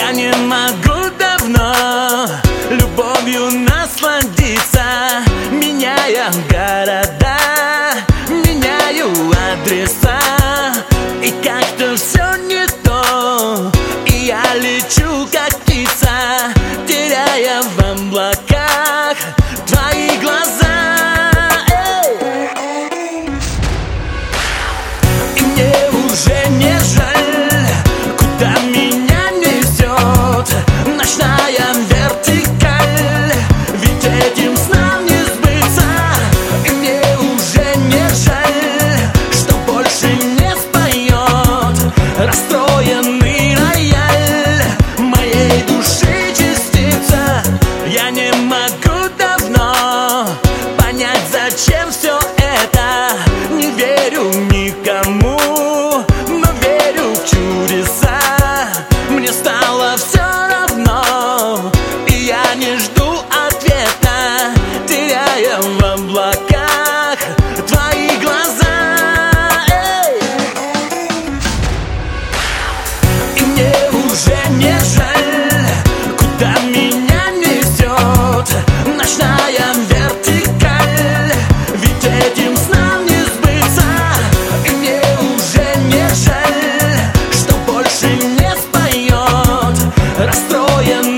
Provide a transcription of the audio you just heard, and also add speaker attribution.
Speaker 1: Я не могу давно любовью насладиться Меняя города, меняю адреса. Nastrojem